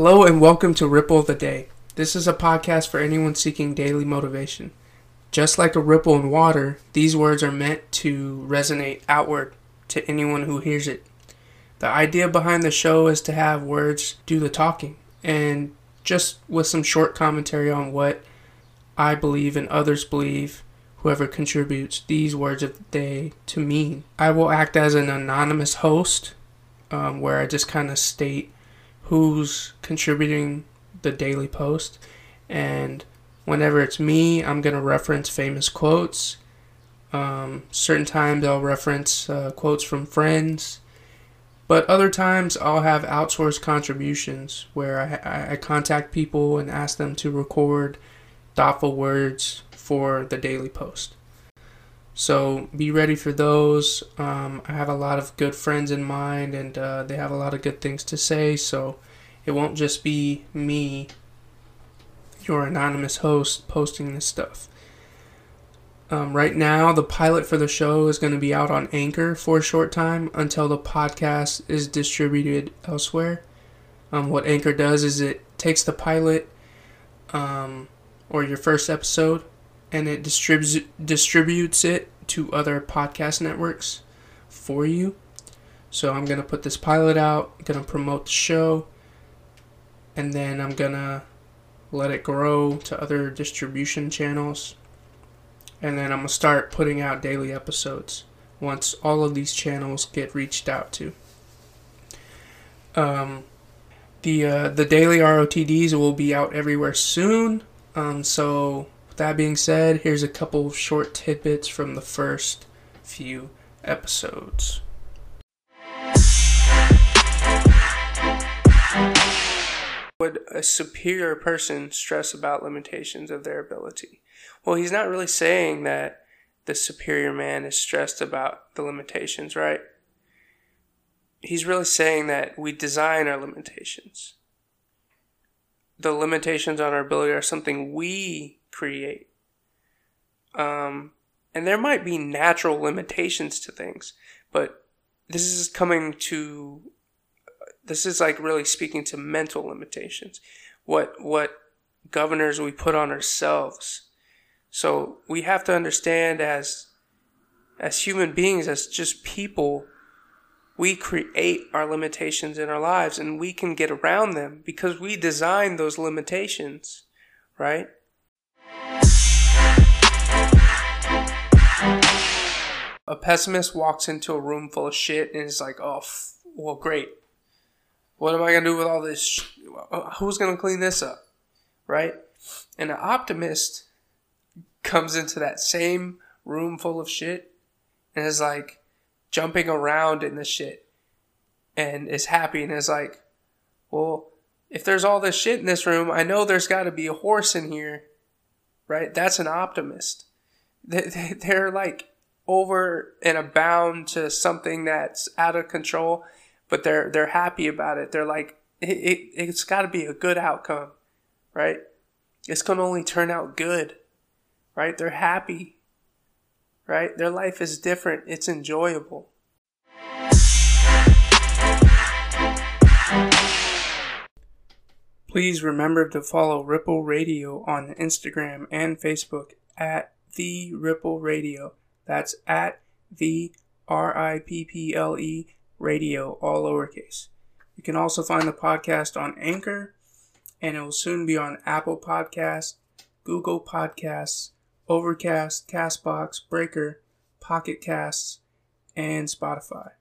and welcome to Ripple of the Day. This is a podcast for anyone seeking daily motivation. Just like a ripple in water, these words are meant to resonate outward to anyone who hears it. The idea behind the show is to have words do the talking, and just with some short commentary on what I believe and others believe, whoever contributes these words of the day to mean. I will act as an anonymous host um, where I just kind of state who's contributing the daily post. And whenever it's me, I'm going to reference famous quotes. Um, certain times I'll reference uh, quotes from friends. But other times I'll have outsourced contributions where I, I, I contact people and ask them to record thoughtful words for the daily post. So be ready for those. Um, I have a lot of good friends in mind, and uh, they have a lot of good things to say. So it won't just be me, your anonymous host, posting this stuff. Um, right now, the pilot for the show is going to be out on Anchor for a short time until the podcast is distributed elsewhere. Um, what Anchor does is it takes the pilot um, or your first episode and it distributes distributes it to other podcast networks for you. So I'm gonna put this pilot out, gonna promote the show, and then I'm gonna let it grow to other distribution channels. And then I'm gonna start putting out daily episodes once all of these channels get reached out to. Um, the uh, the daily ROTDs will be out everywhere soon. Um, so that being said, here's a couple short tidbits from the first few episodes. Would a superior person stress about limitations of their ability? Well, he's not really saying that the superior man is stressed about the limitations, right? He's really saying that we design our limitations. The limitations on our ability are something we create. Um, and there might be natural limitations to things, but this is coming to this is like really speaking to mental limitations. What what governors we put on ourselves. So we have to understand as as human beings, as just people, we create our limitations in our lives and we can get around them because we design those limitations, right? Pessimist walks into a room full of shit and is like, "Oh, f- well, great. What am I gonna do with all this? Sh- uh, Who's gonna clean this up?" Right? And an optimist comes into that same room full of shit and is like jumping around in the shit and is happy and is like, "Well, if there's all this shit in this room, I know there's got to be a horse in here." Right? That's an optimist. They're like over and abound to something that's out of control, but they're they're happy about it. They're like, it, it it's got to be a good outcome, right? It's gonna only turn out good, right? They're happy, right? Their life is different. It's enjoyable. Please remember to follow Ripple Radio on Instagram and Facebook at The Ripple Radio. That's at the R I P P L E radio, all lowercase. You can also find the podcast on Anchor, and it will soon be on Apple Podcasts, Google Podcasts, Overcast, Castbox, Breaker, Pocket Casts, and Spotify.